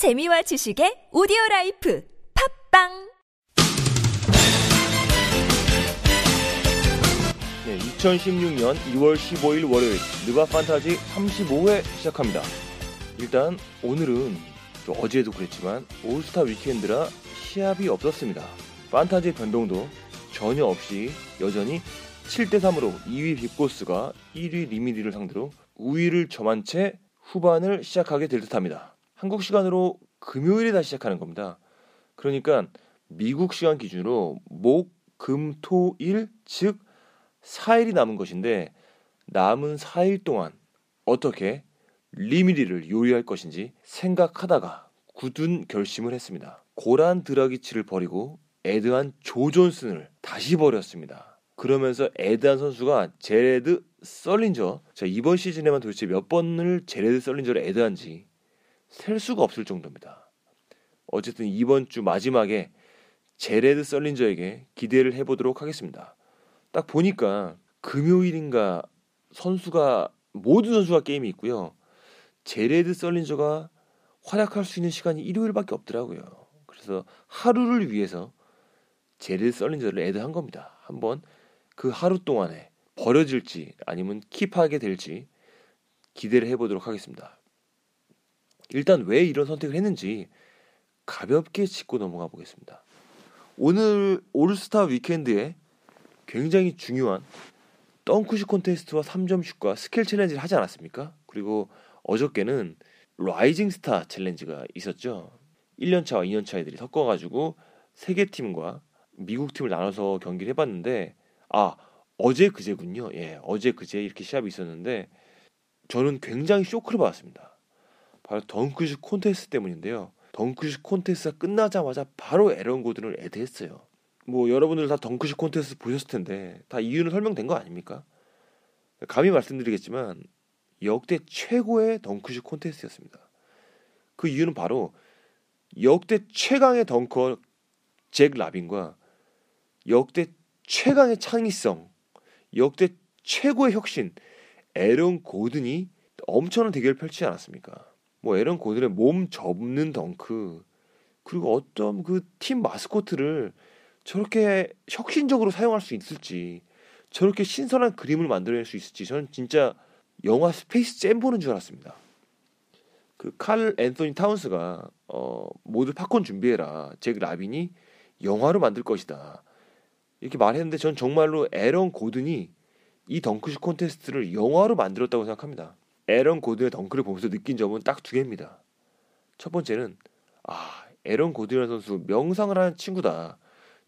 재미와 지식의 오디오 라이프 팟빵 네, 2016년 2월 15일 월요일 느바 판타지 35회 시작합니다. 일단 오늘은 또 어제도 그랬지만 올스타 weekend라 시합이 없었습니다. 판타지 변동도 전혀 없이 여전히 7대 3으로 2위 빅보스가 1위 리미디를 상대로 우위를 점한 채 후반을 시작하게 될 듯합니다. 한국 시간으로 금요일에 다시 시작하는 겁니다. 그러니까 미국 시간 기준으로 목, 금, 토, 일, 즉 4일이 남은 것인데 남은 4일 동안 어떻게 리미리를 요리할 것인지 생각하다가 굳은 결심을 했습니다. 고란 드라기치를 버리고 에드한 조존슨을 다시 버렸습니다. 그러면서 에드한 선수가 제레드 썰린저 자 이번 시즌에만 도대체 몇 번을 제레드 썰린저를 에드한지 셀 수가 없을 정도입니다. 어쨌든 이번 주 마지막에 제레드 썰린저에게 기대를 해보도록 하겠습니다. 딱 보니까 금요일인가 선수가 모든 선수가 게임이 있고요. 제레드 썰린저가 활약할 수 있는 시간이 일요일밖에 없더라고요. 그래서 하루를 위해서 제레드 썰린저를 애드한 겁니다. 한번 그 하루 동안에 버려질지 아니면 킵하게 될지 기대를 해보도록 하겠습니다. 일단 왜 이런 선택을 했는지 가볍게 짚고 넘어가 보겠습니다. 오늘 올스타 weekend에 굉장히 중요한 덩크슛 콘테스트와 3점슛과 skill challenge를 하지 않았습니까? 그리고 어저께는 rising star challenge가 있었죠. 1년차와 2년차 애들이 섞어가지고 세 개 팀과 미국 팀을 나눠서 경기를 해봤는데 아 어제 그제군요. 예, 어제 그제 이렇게 시합이 있었는데 저는 굉장히 쇼크를 받았습니다. 바로 덩크슛 콘테스트 때문인데요. 덩크슛 콘테스트가 끝나자마자 바로 에런 고든을 애드했어요. 뭐 여러분들 다 덩크슛 콘테스트 보셨을 텐데 다 이유는 설명된 거 아닙니까? 감히 말씀드리겠지만 역대 최고의 덩크슛 콘테스트였습니다. 그 이유는 바로 역대 최강의 덩커 잭 라빈과 역대 최강의 창의성, 역대 최고의 혁신 에런 고든이 엄청난 대결을 펼치지 않았습니까? 뭐 에런 고든의 몸 접는 덩크 그리고 어떤 그 팀 마스코트를 저렇게 혁신적으로 사용할 수 있을지 저렇게 신선한 그림을 만들어낼 수 있을지 저는 진짜 영화 스페이스 잼 보는 줄 알았습니다. 그 칼 앤서니 타운스가 어 모두 팝콘 준비해라. 잭 라빈이 영화로 만들 것이다. 이렇게 말했는데 전 정말로 에런 고든이 이 덩크슛 콘테스트를 영화로 만들었다고 생각합니다. 에런 고든의 덩크를 보면서 느낀 점은 딱 두 개입니다. 첫 번째는 아 에런 고든이라는 선수 명상을 하는 친구다.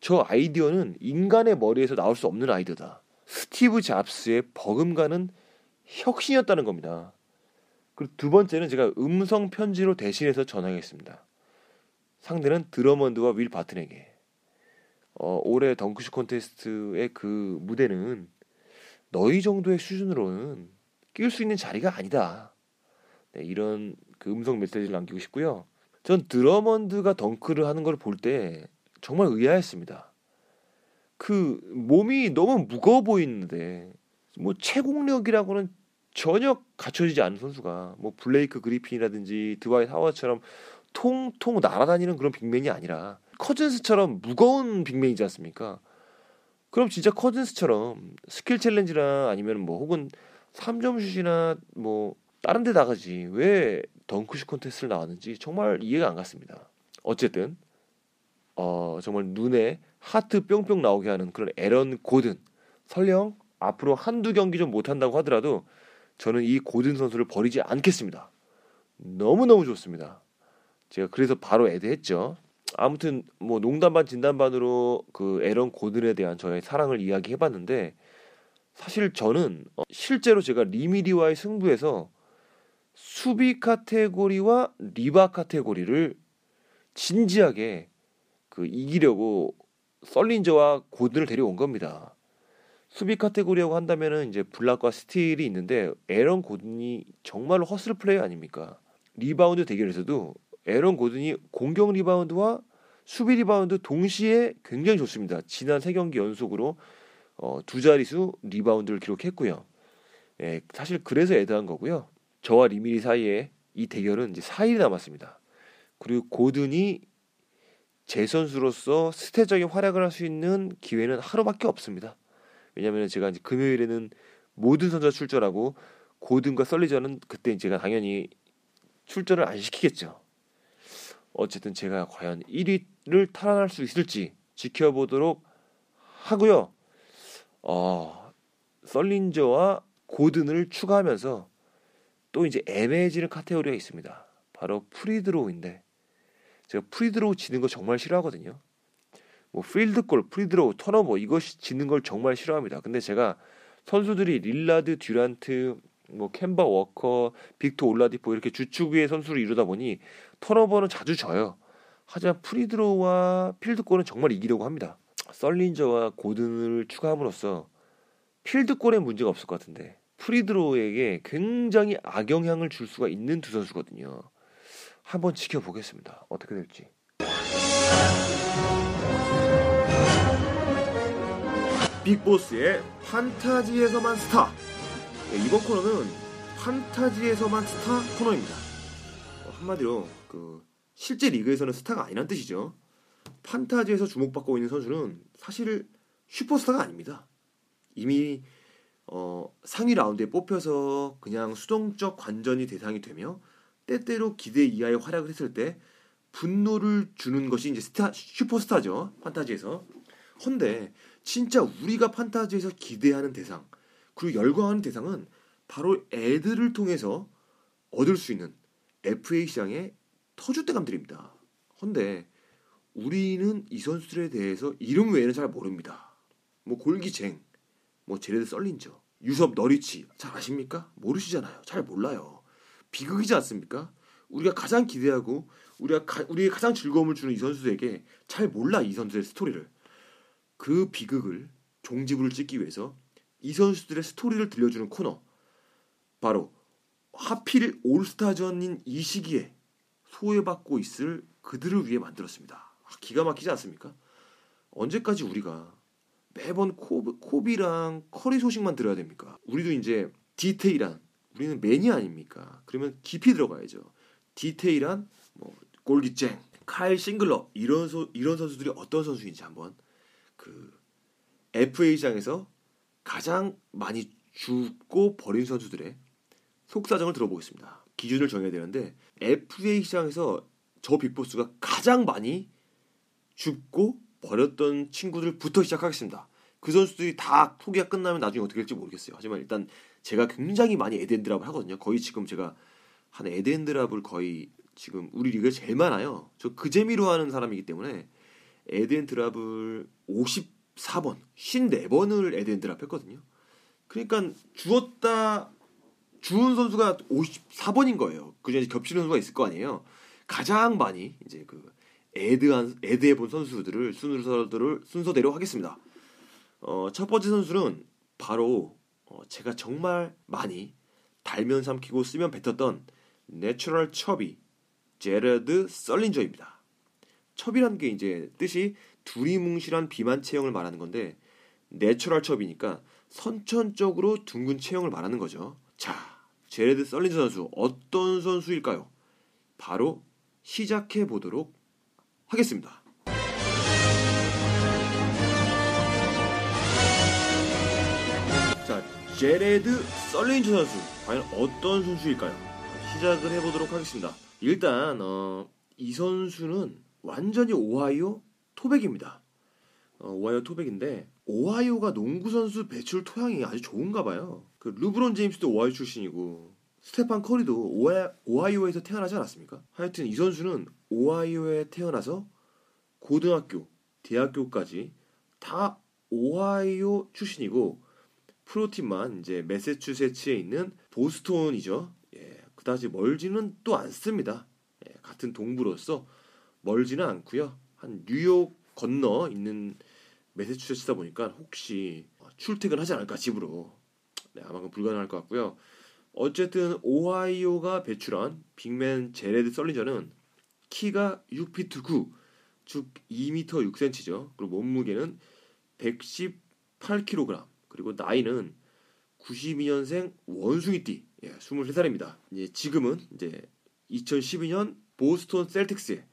저 아이디어는 인간의 머리에서 나올 수 없는 아이디어다. 스티브 잡스의 버금가는 혁신이었다는 겁니다. 그리고 두 번째는 제가 음성 편지로 대신해서 전하겠습니다. 상대는 드러먼드와 윌 바튼에게. 어, 올해 덩크슛 콘테스트의 그 무대는 너희 정도의 수준으로는 낄수 있는 자리가 아니다. 네, 이런 그 음성 메시지를 남기고 싶고요. 전 드러먼드가 덩크를 하는 걸 볼 때 정말 의아했습니다. 그 몸이 너무 무거워 보이는데 뭐 체공력이라고는 전혀 갖춰지지 않은 선수가 뭐 블레이크 그리핀이라든지 드와이트 하워드처럼 통통 날아다니는 그런 big man이 아니라 커즌스처럼 무거운 big man이지 않습니까? 그럼 진짜 커즌스처럼 skill challenge나 아니면 뭐 혹은 3점 슛이나 뭐 다른 데 나가지 왜 덩크슛 콘테스트를 나왔는지 정말 이해가 안 갔습니다. 어쨌든 어 정말 눈에 하트 뿅뿅 나오게 하는 그런 에런 고든 설령 앞으로 한두 경기 좀 못한다고 하더라도 저는 이 고든 선수를 버리지 않겠습니다. 너무너무 좋습니다. 제가 그래서 바로 애드했죠. 아무튼 뭐 농담 반 진담 반으로 그 에런 고든에 대한 저의 사랑을 이야기해 봤는데 사실 저는 어, 실제로 제가 리미리와의 승부에서 수비 카테고리와 리바운드 카테고리를 진지하게 그 이기려고 썰린저와 고든을 데려온 겁니다. 수비 카테고리라고 한다면은 이제 block과 스틸이 있는데 에런 고든이 정말로 hustle player 아닙니까? 리바운드 대결에서도 에런 고든이 공격 리바운드와 수비 리바운드 동시에 굉장히 좋습니다. 지난 세 경기 연속으로 어, 두 자릿수 리바운드를 기록했고요. 예, 사실 그래서 애드한 거고요. 저와 리미리 사이에 이 대결은 이제 4일이 남았습니다. 그리고 고든이 제 선수로서 스태적인 활약을 할 수 있는 기회는 하루밖에 없습니다. 왜냐하면 제가 이제 금요일에는 모든 선수가 출전하고 고든과 썰리전은 그때 제가 당연히 출전을 안 시키겠죠. 어쨌든 제가 과연 1위를 탈환할 수 있을지 지켜보도록 하고요. 어, 썰린저와 고든을 추가하면서 또 이제 애매해지는 카테고리가 있습니다. 바로 free throw인데 제가 free throw 지는 거 정말 싫어하거든요. 뭐 필드골, free throw, turnover 이것이 지는 걸 정말 싫어합니다. 근데 제가 선수들이 릴라드, 듀란트, 뭐 켐바 워커, 빅터 올라디포 이렇게 주축의 선수를 이루다 보니 turnover는 자주 져요. 하지만 free throw와 필드골은 정말 이기려고 합니다. 썰린저와 고든을 추가함으로써 필드골에 문제가 없을 것 같은데 free throw에게 굉장히 악영향을 줄 수가 있는 두 선수거든요. 한번 지켜보겠습니다. 어떻게 될지. 빅보스의 판타지에서만 스타. 네, 이번 코너는 판타지에서만 스타 코너입니다. 어, 한마디로 그 실제 리그에서는 스타가 아니란 뜻이죠. 판타지에서 주목받고 있는 선수는 사실 슈퍼스타가 아닙니다. 이미 어, 상위 라운드에 뽑혀서 그냥 수동적 관전이 대상이 되며 때때로 기대 이하의 활약을 했을 때 분노를 주는 것이 이제 스타 슈퍼스타죠 판타지에서. 헌데 진짜 우리가 판타지에서 기대하는 대상 그리고 열광하는 대상은 바로 애들을 통해서 얻을 수 있는 FA 시장의 터줏대감들입니다. 헌데 우리는 이 선수들에 대해서 이름 외에는 잘 모릅니다. 뭐 골기쟁, 뭐 제레드 썰린저, 유섭 너리치 잘 아십니까? 모르시잖아요. 잘 몰라요. 비극이지 않습니까? 우리가 가장 기대하고 우리가 가, 우리의 가장 즐거움을 주는 이 선수에게 잘 몰라 이 선수의 스토리를 그 비극을 종지부를 찍기 위해서 이 선수들의 스토리를 들려주는 코너 바로 하필 올스타전인 이 시기에 소외받고 있을 그들을 위해 만들었습니다. 아, 기가 막히지 않습니까? 언제까지 우리가 매번 코비, 코비랑 커리 소식만 들어야 됩니까? 우리도 이제 디테일한 우리는 매니아 아닙니까? 그러면 깊이 들어가야죠. 디테일한 뭐 고르기 젱, 카일 싱글러 이런 소, 이런 선수들이 어떤 선수인지 한번 그 FA 시장에서 가장 많이 죽고 버린 선수들의 속사정을 들어보겠습니다. 기준을 정해야 되는데 FA 시장에서 저 빅보스가 가장 많이 죽고 버렸던 친구들부터 시작하겠습니다. 그 선수들이 다 소개가 끝나면 나중에 어떻게 될지 모르겠어요. 하지만 일단 제가 굉장히 많이 에덴드랍을 하거든요. 거의 지금 제가 한 에덴드랍을 거의 지금 우리 리그에 제일 많아요. 저 그 재미로 하는 사람이기 때문에 add and drop을 54번, 54번을 add and drop 했거든요. 그러니까 주었다 주은 선수가 54번인 거예요. 그중에 겹치는 선수가 있을 거 아니에요. 가장 많이 이제 그 add한 add해 본 선수들을 순서대로 순서대로 하겠습니다. 어, 첫 번째 선수는 바로 어, 제가 정말 많이 달면 삼키고 쓰면 뱉었던 natural chubby 제레드 썰린저입니다. chubby라는 게 이제 뜻이 두리뭉실한 비만 체형을 말하는 건데 natural chubby니까 선천적으로 둥근 체형을 말하는 거죠. 자, 제레드 썰린저 선수 어떤 선수일까요? 바로 시작해 보도록 하겠습니다. 자, 제레드 썰린저 선수 과연 어떤 선수일까요? 시작을 해보도록 하겠습니다. 일단 어, 이 선수는 완전히 오하이오 토백입니다. 어, 오하이오 토백인데 오하이오가 농구 선수 배출 토양이 아주 좋은가 봐요. 그 르브론 제임스도 오하이오 출신이고 스테판 커리도 오하이오에서 태어나지 않았습니까? 하여튼 이 선수는 오하이오에 태어나서 고등학교, 대학교까지 다 오하이오 출신이고 프로팀만 이제 매세추세츠에 있는 보스톤이죠. 예, 그다지 멀지는 또 않습니다. 예, 같은 동부로서 멀지는 않고요. 한 뉴욕 건너 있는 매세추세츠다 보니까 혹시 출퇴근하지 않을까 집으로 네, 아마 불가능할 것 같고요. 어쨌든 오하이오가 배출한 빅맨 제레드 썰리저는 키가 6피트 9, 즉 2m 6cm죠. 그리고 몸무게는 118kg. 그리고 나이는 92년생 원숭이띠, 예, 23살입니다. 이제 지금은 이제 2012년 보스톤 셀틱스에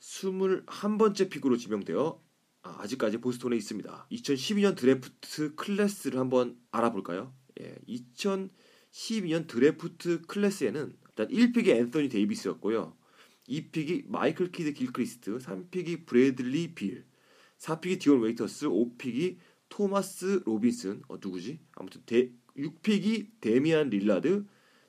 21번째 pick으로 지명되어 아, 아직까지 보스톤에 있습니다. 2012년 드래프트 클래스를 한번 알아볼까요? 예, 2012년 드래프트 클래스에는 일단 1pick이 앤서니 데이비스였고요. 2pick이 마이클 키드 길크리스트, 3pick이 브래들리 빌, 4pick이 디온 웨이터스, 5pick이 토마스 로빈슨, 어 누구지? 아무튼 데, 6pick이 데미안 릴라드,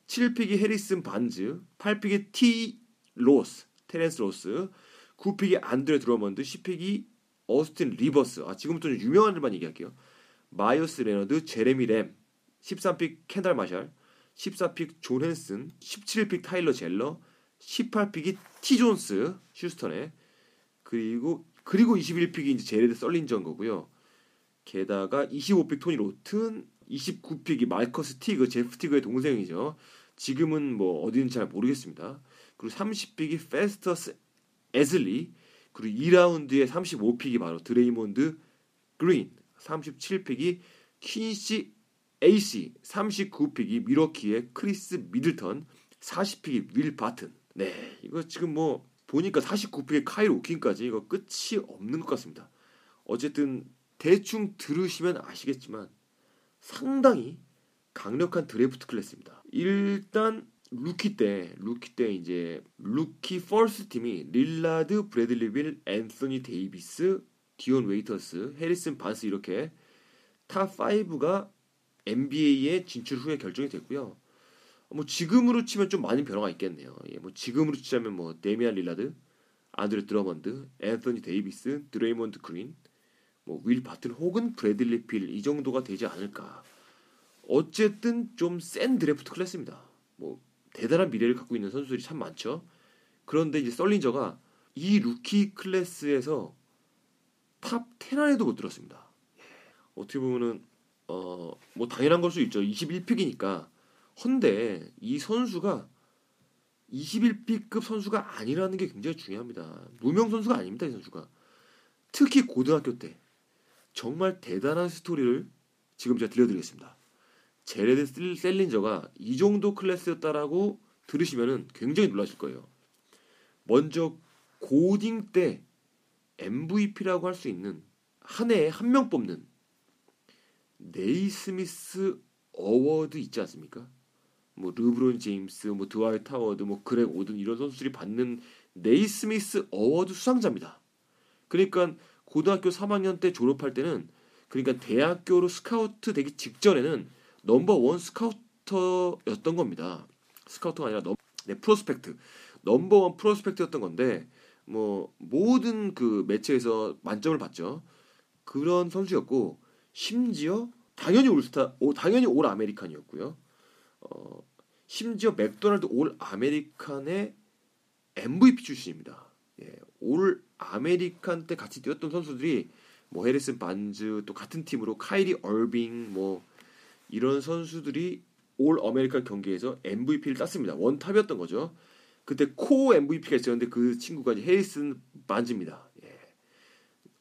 7pick이 해리슨 반즈, 8pick이 티 로스, 테렌스 로스, 9pick이 안드레 드러먼드, 10pick이 어스틴 리버스. 아 지금부터 는 유명한 일만 얘기할게요. 마이어스 레너드, 제레미 램, 13pick 캔달 마샬, 14pick 존 헨슨, 17pick 타일러 젤러, 18pick이 티 존스 휴스턴에 그리고 그리고 21pick이 이제 제레드 썰린저인 거고요. 게다가 25pick 토니 로튼, 29pick이 마이커스 티그 제프 티그의 동생이죠. 지금은 뭐 어디는 잘 모르겠습니다. 그리고 30pick이 페스터스 에즐리, 그리고 2라운드에 35pick이 바로 드레이몬드 그린, 37pick이 퀸시 에이시, 39pick이 밀워키의 크리스 미들턴, 40pick이 윌 바튼. 네, 이거 지금 뭐 보니까 49pick의 카일 오퀸까지 이거 끝이 없는 것 같습니다. 어쨌든 대충 들으시면 아시겠지만 상당히 강력한 드래프트 클래스입니다. 일단 루키 때 루키 때 이제 루키 first team이 릴라드, 브래들리빌, 앤서니 데이비스, 디온 웨이터스, 해리슨 반스 이렇게 top 5가 NBA에 진출 후에 결정이 됐고요. 뭐 지금으로 치면 좀 많은 변화가 있겠네요. 예, 뭐 지금으로 치자면 뭐 데미안 릴라드, 안드레 드러먼드, 앤서니 데이비스, 드레이먼드 그린, 뭐 윌 바튼 혹은 브래들리 빌 이 정도가 되지 않을까. 어쨌든 좀 센 드래프트 클래스입니다. 뭐 대단한 미래를 갖고 있는 선수들이 참 많죠. 그런데 이제 썰린저가 이 루키 클래스에서 top 10 안에도 못 들었습니다. 예, 어떻게 보면은 어 뭐 당연한 걸 수 있죠. 21pick이니까. 헌데 이 선수가 21pick급 선수가 아니라는 게 굉장히 중요합니다. 무명 선수가 아닙니다, 이 선수가. 특히 고등학교 때 정말 대단한 스토리를 지금 제가 들려드리겠습니다. 제레드 셀린저가 이 정도 클래스였다라고 들으시면 굉장히 놀라실 거예요. 먼저 고딩 때 MVP라고 할 수 있는 한 해에 한 명 뽑는 네이스미스 award 있지 않습니까? 뭐 르브론 제임스, 뭐 드와이트 하워드, 뭐 그렉 오든 이런 선수들이 받는 네이스미스 award 수상자입니다. 그러니까 고등학교 3학년 때 졸업할 때는 그러니까 대학교로 스카우트 되기 직전에는 number one 스카우터였던 겁니다. 스카우터가 아니라 넘, 네, prospect. number one prospect였던 건데 뭐 모든 그 매체에서 만점을 받죠. 그런 선수였고 심지어 당연히 올스타, 오, 당연히 All-American이었고요. 어, 심지어 맥도날드 All-American의 MVP 출신입니다. 예, All-American 때 같이 뛰었던 선수들이 뭐 해리슨 반즈 또 같은 팀으로 카이리 얼빙 뭐 이런 선수들이 All-American 경기에서 MVP를 땄습니다. one top이었던 거죠. 그때 co-MVP가 있었는데 그 친구가 이제 해리슨 반즈입니다. 예.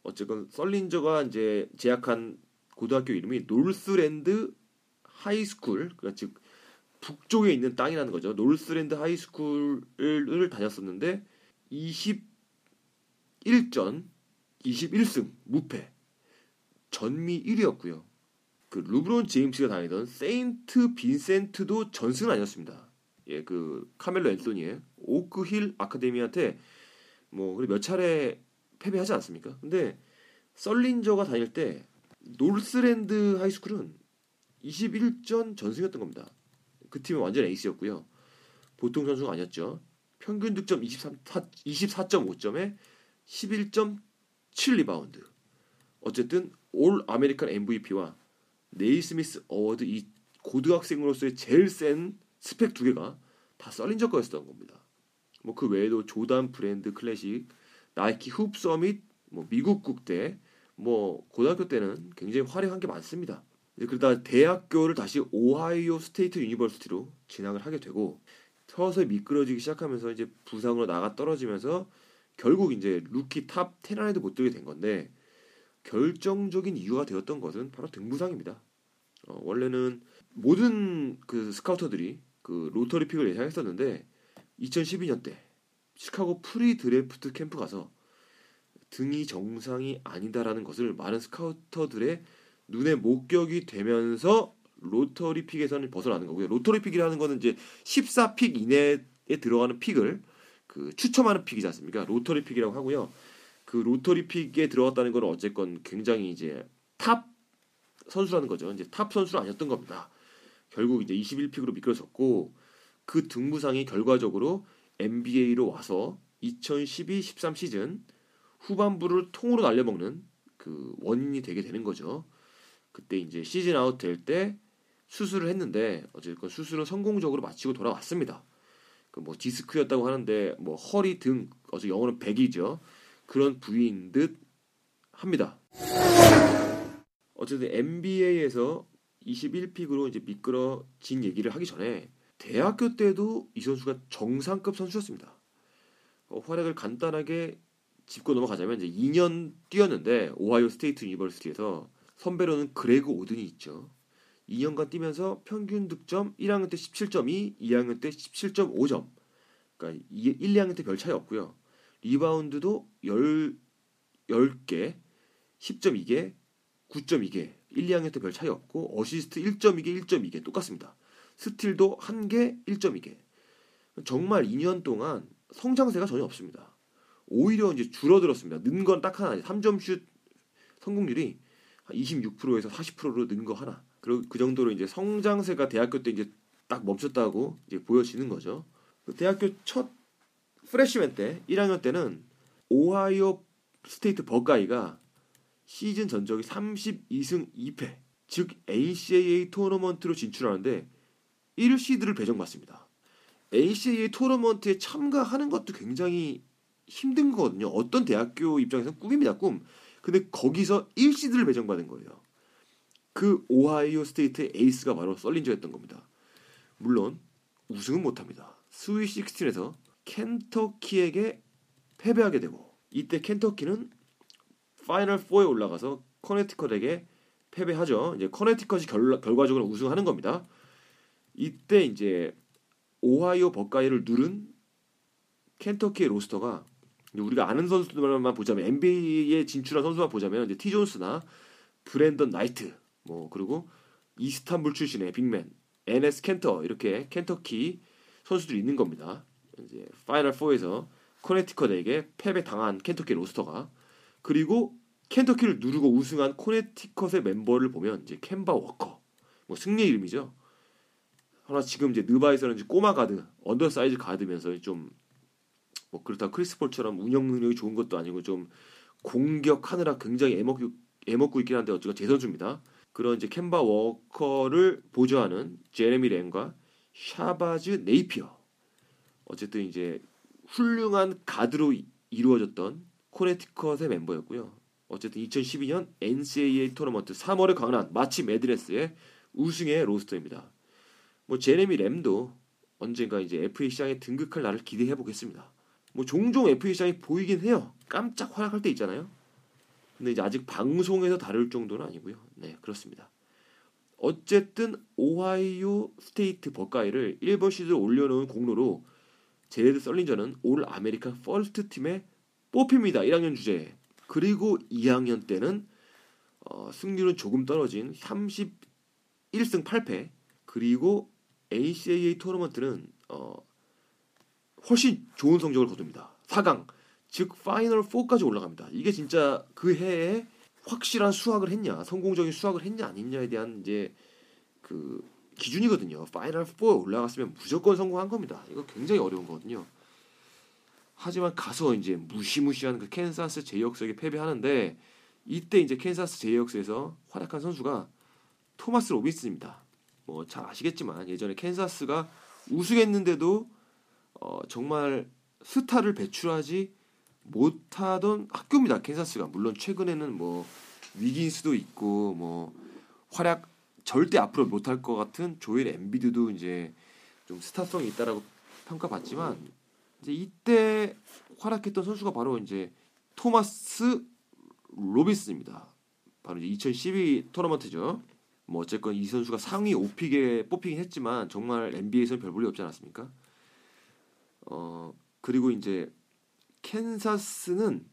어쨌건 썰린저가 이제 재학한 고등학교 이름이 Northland High School, 그러니까 즉 북쪽에 있는 땅이라는 거죠. Northland High School을 다녔었는데 21전 21승 무패 전미 1위였고요. 그 르브론 제임스가 다니던 세인트 빈센트도 전승은 아니었습니다. 예, 그 카멜로 앤소니의 오크힐 아카데미한테 뭐 몇 차례 패배하지 않습니까? 근데 썰린저가 다닐 때 놀스랜드 하이스쿨은 21전 전승이었던 겁니다. 그 팀은 완전 에이스였고요. 보통 선수가 아니었죠. 평균 득점 23, 24.5점에 11.7 리바운드. 어쨌든 All-American MVP와 네이스미스 Award 이 고등학생으로서의 제일 센 스펙 두 개가 다 썰린저 거였던 겁니다. 뭐 그 외에도 조단 브랜드 클래식, 나이키 Hoop Summit, 뭐 미국 국대, 뭐 고등학교 때는 굉장히 화려한 게 많습니다. 그러다 대학교를 다시 오하이오 State University로 진학을 하게 되고 서서히 미끄러지기 시작하면서 이제 부상으로 나가 떨어지면서 결국 이제 루키 top 10 안에도 못 들게 된 건데 결정적인 이유가 되었던 것은 바로 등부상입니다. 어, 원래는 모든 그 스카우터들이 그 lottery pick을 예상했었는데 2012년 때 시카고 pre-draft 캠프 가서 등이 정상이 아니다라는 것을 많은 스카우터들의 눈에 목격이 되면서 lottery pick에서는 벗어나는 거고요. lottery pick이라는 거는 이제 14 pick 이내에 들어가는 pick을 그 추첨하는 pick이지 않습니까? lottery pick이라고 하고요. 그 lottery pick에 들어갔다는 건 어쨌건 굉장히 이제 top 선수라는 거죠. 이제 top 선수는 아니었던 겁니다. 결국 이제 21 pick으로 미끄러졌고 그 등부상이 결과적으로 NBA로 와서 2012-13 시즌 후반부를 통으로 날려먹는 그 원인이 되게 되는 거죠. 그때 이제 시즌 아웃 될 때 수술을 했는데 어쨌건 수술은 성공적으로 마치고 돌아왔습니다. 그 뭐 디스크였다고 하는데 뭐 허리 등 이제 영어는 back이죠. 그런 부위인 듯 합니다. 어쨌든 NBA에서 21 pick으로 이제 미끄러진 얘기를 하기 전에 대학교 때도 이 선수가 정상급 선수였습니다. 어, 활약을 간단하게 짚고 넘어가자면 이제 2년 뛰었는데 오하이오 State University에서 선배로는 그레그 오든이 있죠. 2년간 뛰면서 평균 득점 1학년 때 17.2, 2학년 때 17.5점. 그러니까 1, 2학년 때 별 차이 없고요. 리바운드도 10, 10개, 10.2개, 9.2개. 1, 2학년 때 별 차이 없고 어시스트 1.2개, 1.2개 똑같습니다. 스틸도 1개, 1.2개. 정말 2년 동안 성장세가 전혀 없습니다. 오히려 이제 줄어들었습니다. 는 건 딱 하나. 3점 슛 성공률이 26%에서 40%로 는 거 하나. 그리고 그 정도로 이제 성장세가 대학교 때 이제 딱 멈췄다고 이제 보여지는 거죠. 그 대학교 첫 freshman 때 1학년 때는 오하이오 State 벅아이가 시즌 전적이 32승 2패, 즉 NCAA 토너먼트로 진출하는데 1시드를 배정받습니다. NCAA 토너먼트에 참가하는 것도 굉장히 힘든 거거든요. 어떤 대학교 입장에서는 꿈입니다, 꿈. 근데 거기서 1시드를 배정받은 거예요. 그 오하이오 State의 에이스가 바로 썰린저였던 겁니다. 물론 우승은 못합니다. Sweet 16에서 켄터키에게 패배하게 되고 이때 켄터키는 Final 4에 올라가서 커네티컷에게 패배하죠. 이제 커네티컷이 결, 결과적으로 우승하는 겁니다. 이때 이제 오하이오 벅아이를 누른 켄터키의 roster가 우리가 아는 선수들만 보자면 NBA에 진출한 선수만 보자면 이제 티 존스나 브랜던 나이트 뭐 그리고 이스탄불 출신의 빅맨 NS 켄터 이렇게 켄터키 선수들이 있는 겁니다. 이제 Final 4에서 코네티컷에게 패배 당한 켄터키 roster가 그리고 켄터키를 누르고 우승한 코네티컷의 멤버를 보면 이제 캔바 워커 뭐 승리의 이름이죠. 하나 지금 이제 느바에서는 이제 꼬마 가드 undersize 가드면서 좀 뭐 그렇다 크리스 폴처럼 운영 능력이 좋은 것도 아니고 좀 공격하느라 굉장히 애먹고, 애먹고 있긴 한데 어쨌건 제 선수입니다. 그런 이제 캔바 워커를 보조하는 제레미 램과 샤바즈 네이피어 어쨌든 이제 훌륭한 가드로 이루어졌던 코네티컷의 멤버였고요. 어쨌든 2012년 NCAA 토너먼트 3월에 강한 마치 매드레스의 우승의 로스터입니다. 뭐 제레미 램도 언젠가 이제 FA 시장에 등극할 날을 기대해 보겠습니다. 뭐 종종 FA 시장이 보이긴 해요. 깜짝 활약할 때 있잖아요. 근데 이제 아직 방송에서 다룰 정도는 아니고요. 네, 그렇습니다. 어쨌든 오하이오 State 벅아이를 1번 시드에 올려놓은 공로로 제레드 썰린저는 All-American First Team에 뽑힙니다. 1학년 주제에. 그리고 2학년 때는 어, 승률은 조금 떨어진 31승 8패. 그리고 NCAA 토너먼트는 어, 훨씬 좋은 성적을 거둡니다. 4강, 즉 Final 4까지 올라갑니다. 이게 진짜 그 해에 확실한 수학을 했냐, 성공적인 수학을 했냐 아니냐에 대한 이제 그 기준이거든요. Final 4에 올라갔으면 무조건 성공한 겁니다. 이거 굉장히 어려운 거거든요. 하지만 가서 이제 무시무시한 그 캔사스 제이혹스에게 패배하는데 이때 이제 캔사스 제이혹스에서 활약한 선수가 토마스 로빈슨입니다. 뭐 잘 아시겠지만 예전에 캔사스가 우승했는데도 어, 정말 스타를 배출하지 못하던 학교입니다. 캔사스가 물론 최근에는 뭐 위긴스도 있고 뭐 활약 절대 앞으로 못할 것 같은 조엘 엠비드도 이제 좀 스타성이 있다라고 평가받지만 이제 이때 활약했던 선수가 바로 이제 토마스 로빈슨입니다. 바로 이제 2012 토너먼트죠. 뭐 어쨌건 이 선수가 상위 5pick에 뽑히긴 했지만 정말 NBA에서는 별 볼일 없지 않았습니까? 어 그리고 이제 캔사스는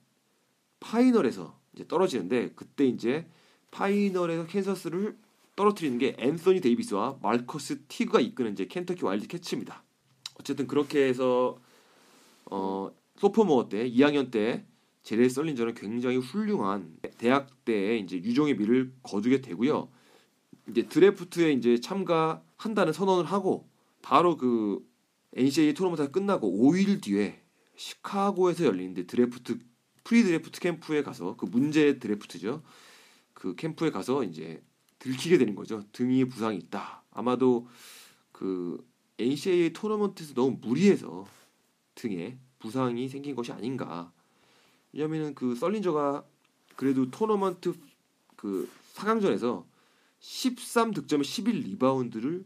final에서 이제 떨어지는데 그때 이제 final에서 캔사스를 떨어뜨리는 게 앤서니 데이비스와 마퀴스 티그가 이끄는 이제 켄터키 와일드캣츠입니다. 어쨌든 그렇게 해서 어 sophomore 때 2학년 때 제레드 썰린저는 굉장히 훌륭한 대학 때 이제 유종의 미를 거두게 되고요. 이제 드래프트에 이제 참가한다는 선언을 하고 바로 그 NCAA 토너먼트가 끝나고 5일 뒤에 시카고에서 열리는데 드래프트 pre 드래프트 캠프에 가서 그 문제 드래프트죠. 그 캠프에 가서 이제 들키게 되는 거죠. 등이 부상이 있다. 아마도 그 NCAA 토너먼트에서 너무 무리해서 등에 부상이 생긴 것이 아닌가. 왜냐면은 그 썰린저가 그래도 토너먼트 그 4강전에서 13 득점에 11 리바운드를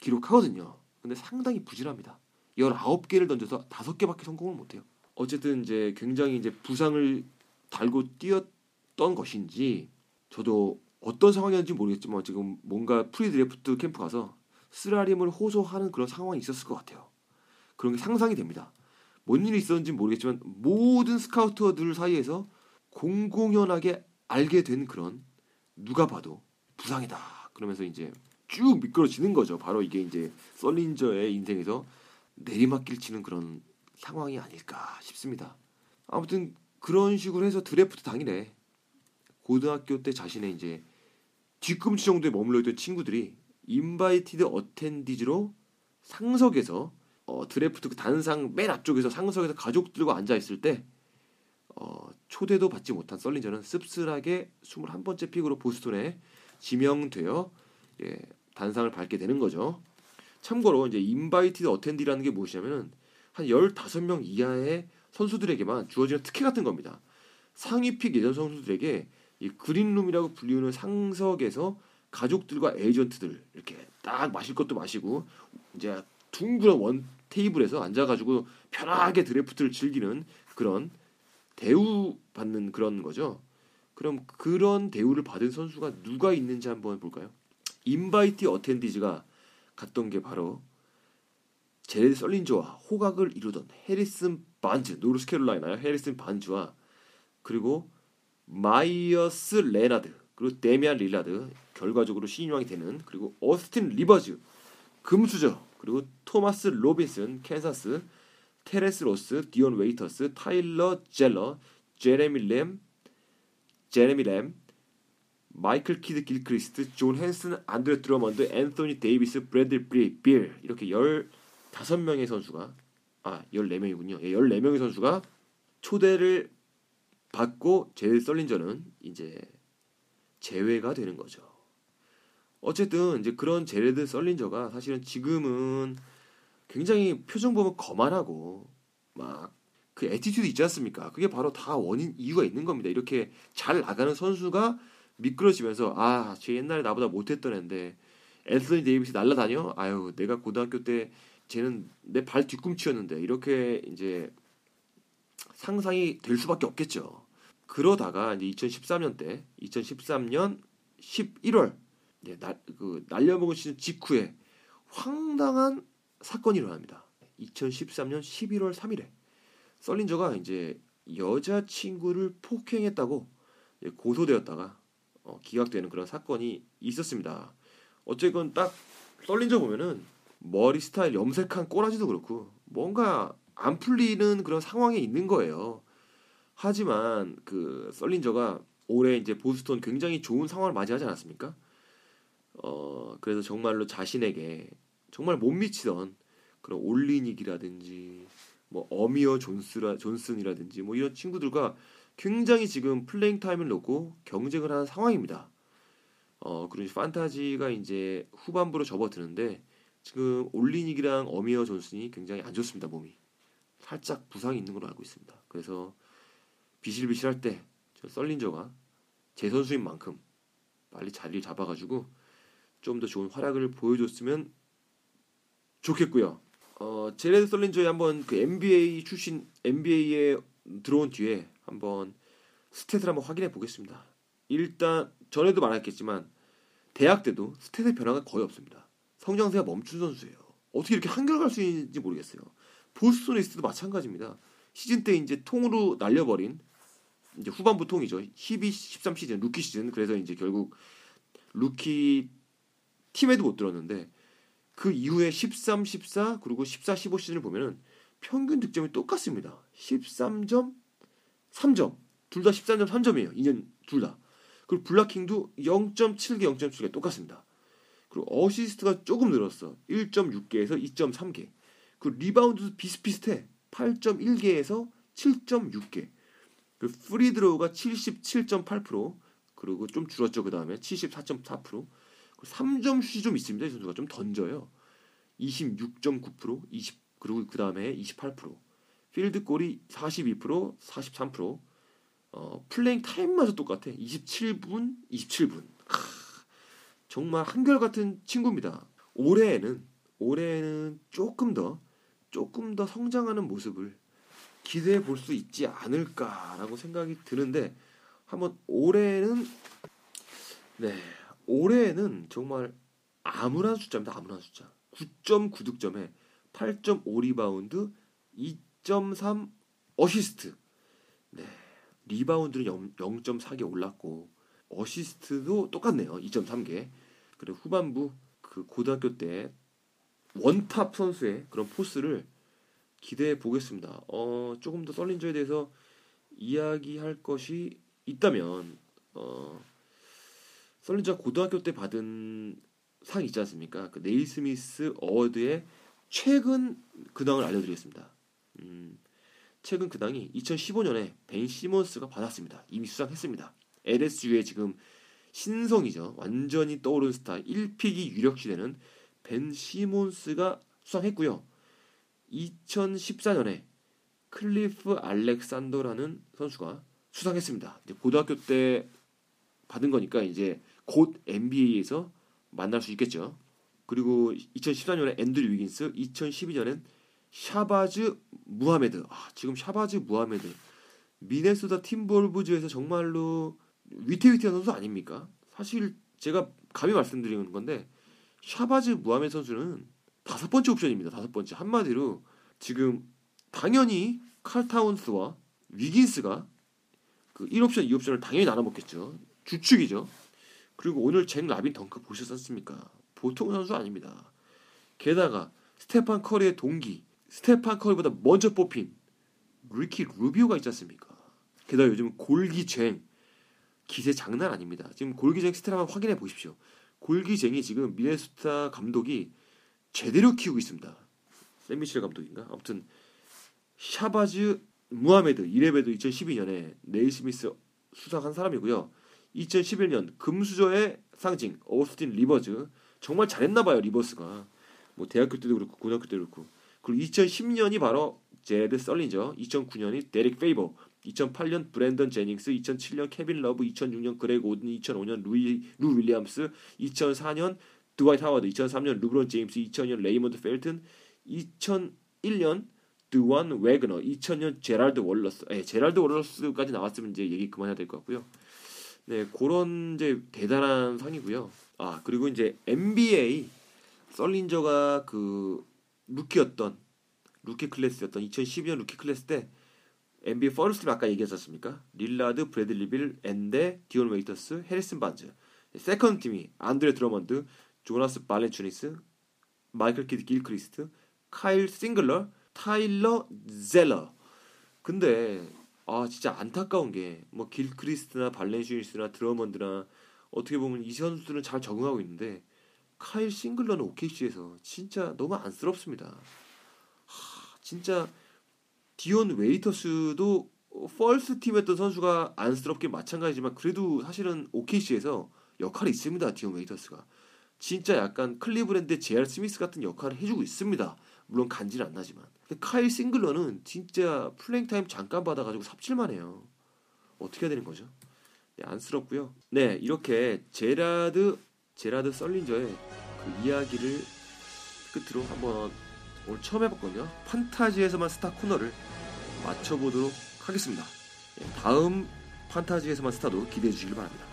기록하거든요. 근데 상당히 부진합니다. 19개를 던져서 5개밖에 성공을 못 해요. 어쨌든 이제 굉장히 이제 부상을 달고 뛰었던 것인지 저도 어떤 상황이었는지 모르겠지만 지금 뭔가 pre 드래프트 캠프 가서 쓰라림을 호소하는 그런 상황이 있었을 것 같아요. 그런 게 상상이 됩니다. 뭔 일이 있었는지 모르겠지만 모든 스카우터들 사이에서 공공연하게 알게 된 그런 누가 봐도 부상이다. 그러면서 이제 쭉 미끄러지는 거죠. 바로 이게 이제 썰린저의 인생에서 내리막길 치는 그런 상황이 아닐까 싶습니다. 아무튼 그런 식으로 해서 드래프트 당일에 고등학교 때 자신의 이제 뒤꿈치 정도에 머물러 있던 친구들이 invited attendees로 상석에서 어, 드래프트 그 단상 맨 앞쪽에서 상석에서 가족들과 앉아 있을 때 어, 초대도 받지 못한 썰린저는 씁쓸하게 21번째 pick으로 보스턴에 지명되어 예, 단상을 밟게 되는 거죠. 참고로 이제 invited attendee라는 게 무엇이냐면은 한 15명 이하의 선수들에게만 주어지는 특혜 같은 겁니다. 상위 pick 예전 선수들에게 이 green room이라고 불리우는 상석에서 가족들과 에이전트들 이렇게 딱 마실 것도 마시고 이제 둥그런 원 테이블에서 앉아가지고 편하게 드래프트를 즐기는 그런 대우 받는 그런 거죠. 그럼 그런 대우를 받은 선수가 누가 있는지 한번 볼까요? invited attendees가 갔던 게 바로 제레드 썰린저와 호각을 이루던 해리슨 반즈 노르스캐롤라이나의 해리슨 반즈와 그리고 마이어스 레나드 그리고 데미안 릴라드 결과적으로 신인왕이 되는 그리고 어스틴 리버즈 금수저 그리고 토마스 로빈슨 캔사스 테렌스 로스 디온 웨이터스 타일러 젤러 제레미 램 제레미 램 마이클 키드 길크리스트 존 헨슨 안드레 드러먼드 앤소니 데이비스 브래들 브리 빌 이렇게 15명의 선수가 아 14명이군요. 예, 14명의 선수가 초대를 받고 제레드 썰린저는 이제 제외가 되는 거죠. 어쨌든 이제 그런 제레드 썰린저가 사실은 지금은 굉장히 표정 보면 거만하고 막 그 attitude 있지 않습니까? 그게 바로 다 원인 이유가 있는 겁니다. 이렇게 잘 나가는 선수가 미끄러지면서 아, 쟤 옛날에 나보다 못했던 애인데 앤서니 데이비스 날라다녀? 아유, 내가 고등학교 때 쟤는 내 발 뒤꿈치였는데 이렇게 이제 상상이 될 수밖에 없겠죠. 그러다가 이제 2013년 때 2013년 11월 네, 날, 그 날려먹은 시즌 직후에 황당한 사건이 일어납니다. 2013년 11월 3일에 썰린저가 이제 여자친구를 폭행했다고 고소되었다가 어, 기각되는 그런 사건이 있었습니다. 어쨌건 딱 썰린저 보면은 머리 스타일 염색한 꼬라지도 그렇고 뭔가 안 풀리는 그런 상황에 있는 거예요. 하지만 그 썰린저가 올해 이제 보스턴 굉장히 좋은 상황을 맞이하지 않았습니까? 어 그래서 정말로 자신에게 정말 못 미치던 그런 올리닉이라든지 뭐 어미어 존스라 존슨이라든지 뭐 이런 친구들과 굉장히 지금 playing time을 놓고 경쟁을 하는 상황입니다. 어 그리고 판타지가 이제 후반부로 접어드는데 지금 올리닉이랑 어미어 존슨이 굉장히 안 좋습니다 몸이 살짝 부상이 있는 걸로 알고 있습니다. 그래서 비실비실할 때 저 썰린저가 제 선수인 만큼 빨리 자리를 잡아가지고 좀 더 좋은 활약을 보여줬으면 좋겠고요. 어, 제레드 썰린저의 한번 그 NBA 출신 NBA에 들어온 뒤에 한번 스탯을 한번 확인해 보겠습니다. 일단 전에도 말했겠지만 대학 때도 스탯의 변화가 거의 없습니다. 성장세가 멈춘 선수예요. 어떻게 이렇게 한결 갈 수 있는지 모르겠어요. 보스턴 에이스도 마찬가지입니다. 시즌 때 이제 통으로 날려버린 이제 후반부 통이죠. 12, 13 시즌 루키 시즌 그래서 이제 결국 루키 팀에도 못 들었는데 그 이후에 13, 14 그리고 14, 15 시즌을 보면은 평균 득점이 똑같습니다. 13점, 3점. 둘 다 13점, 3점이에요. 2년 둘 다. 그리고 블락킹도 0.7개, 0.7개 똑같습니다. 그리고 어시스트가 조금 늘었어. 1.6개에서 2.3개. 그 리바운드도 비슷비슷해. 8.1개에서 7.6개. 그 free throw가 77.8% 그리고 좀 줄었죠. 그 다음에 74.4%. 3점 슛이 좀 있습니다. 이 선수가 좀 던져요. 26.9% 20 그리고 그 다음에 28% 필드 골이 42% 43% 어, playing time마저 똑같아. 27분 27분. 크, 정말 한결같은 친구입니다. 올해에는 올해는 조금 더 조금 더 성장하는 모습을 기대해 볼 수 있지 않을까라고 생각이 드는데 한번 올해는 네 올해는 정말 아무런 숫자입니다. 아무런 숫자. 9.9 득점에 8.5 리바운드, 2.3 어시스트. 네. 리바운드는 0, 0.4개 올랐고 어시스트도 똑같네요. 2.3개. 그리고 후반부 그 고등학교 때 원탑 선수의 그런 포스를 기대해 보겠습니다. 어, 조금 더 썰린저에 대해서 이야기할 것이 있다면 어, 썰린저 고등학교 때 받은 상 있지 않습니까? 그 네이스미스 award의 최근 근황을 알려드리겠습니다. 음, 최근 근황이 2015년에 벤 시몬스가 받았습니다. 이미 수상했습니다. LSU의 지금 신성이죠. 완전히 떠오른 스타 1 pick이 유력시되는 벤 시몬스가 수상했고요. 2014년에 클리프 알렉산더라는 선수가 수상했습니다. 고등학교 때 받은 거니까 이제 곧 NBA에서 만날 수 있겠죠. 그리고 2014년에 앤드류 위긴스, 2012년엔 샤바즈 무하메드. 아, 지금 샤바즈 무하메드. 미네소타 팀울브즈에서 정말로 위태위태한 선수 아닙니까? 사실 제가 감히 말씀드리는 건데 샤바즈 무하메드 선수는 다섯 번째 옵션입니다. 다섯 번째. 한마디로 지금 당연히 칼타운스와 위긴스가 그 1옵션, 2옵션을 당연히 나눠 먹겠죠. 주축이죠. 그리고 오늘 잭 라빈 덩크 보셨습니까? 보통 선수 아닙니다. 게다가 스테판 커리의 동기, 스테판 커리보다 먼저 뽑힌 리키 루비오가 있지 않습니까? 게다가 요즘 골기쟁 기세 장난 아닙니다. 지금 골기쟁 한번 확인해 보십시오. 골기쟁이 지금 미네소타 감독이 제대로 키우고 있습니다. 샌미첼 감독인가? 아무튼 샤바즈 무하메드 이레베도 2012년에 네이스미스 수상한 사람이고요. 2011년 금수저의 상징 오스틴 리버즈 정말 잘했나 봐요 리버스가 뭐 대학교 때도 그렇고 고등학교 때도 그렇고 그리고 2010년이 바로 제드 썰린저 2009년이 데릭 페이버 2008년 브랜던 제닝스 2007년 케빈 러브 2006년 그레고 오든 2005년 루이 루 윌리엄스 2004년 드와이트 하워드 2003년 르브론 제임스 2000년 레이먼드 펠튼 2001년 드완 웨그너 2000년 제랄드 월러스 예, 제랄드 월러스까지 나왔으면 이제 얘기 그만해야 될 것 같고요. 네, 그런 이제 대단한 상이고요. 아, 그리고 이제 NBA 썰린저가 그 루키였던 루키 클래스였던 2012년 루키 클래스 때 NBA first 아까 얘기했었습니까? 릴라드, 브래들리 빌, 엔데, 디온 웨이터스, 해리슨 반즈. second 팀이 안드레 드러먼드, 조나스 발렌추니스, 마이클 키드 길크리스트, 카일 싱글러, 타일러 젤러. 근데 아 진짜 안타까운 게 뭐 길크리스트나 발렌추니스나 드러먼드나 어떻게 보면 이 선수들은 잘 적응하고 있는데 카일 싱글러는 OKC에서 진짜 너무 안쓰럽습니다. 하, 진짜 디온 웨이터스도 first 팀 했던 선수가 안쓰럽게 마찬가지지만 그래도 사실은 OKC에서 역할이 있습니다. 디온 웨이터스가 진짜 약간 클리브랜드 제알 스미스 같은 역할을 해주고 있습니다. 물론 간지는 안 나지만. 근데 카일 싱글러는 진짜 playing time 잠깐 받아가지고 삽질만 해요. 어떻게 해야 되는 거죠? 네, 안쓰럽고요. 네, 이렇게 제라드 제라드 썰린저의 그 이야기를 끝으로 한번 오늘 처음 해봤거든요. 판타지에서만 스타 코너를 맞춰보도록 하겠습니다. 네, 다음 판타지에서만 스타도 기대해 주시길 바랍니다.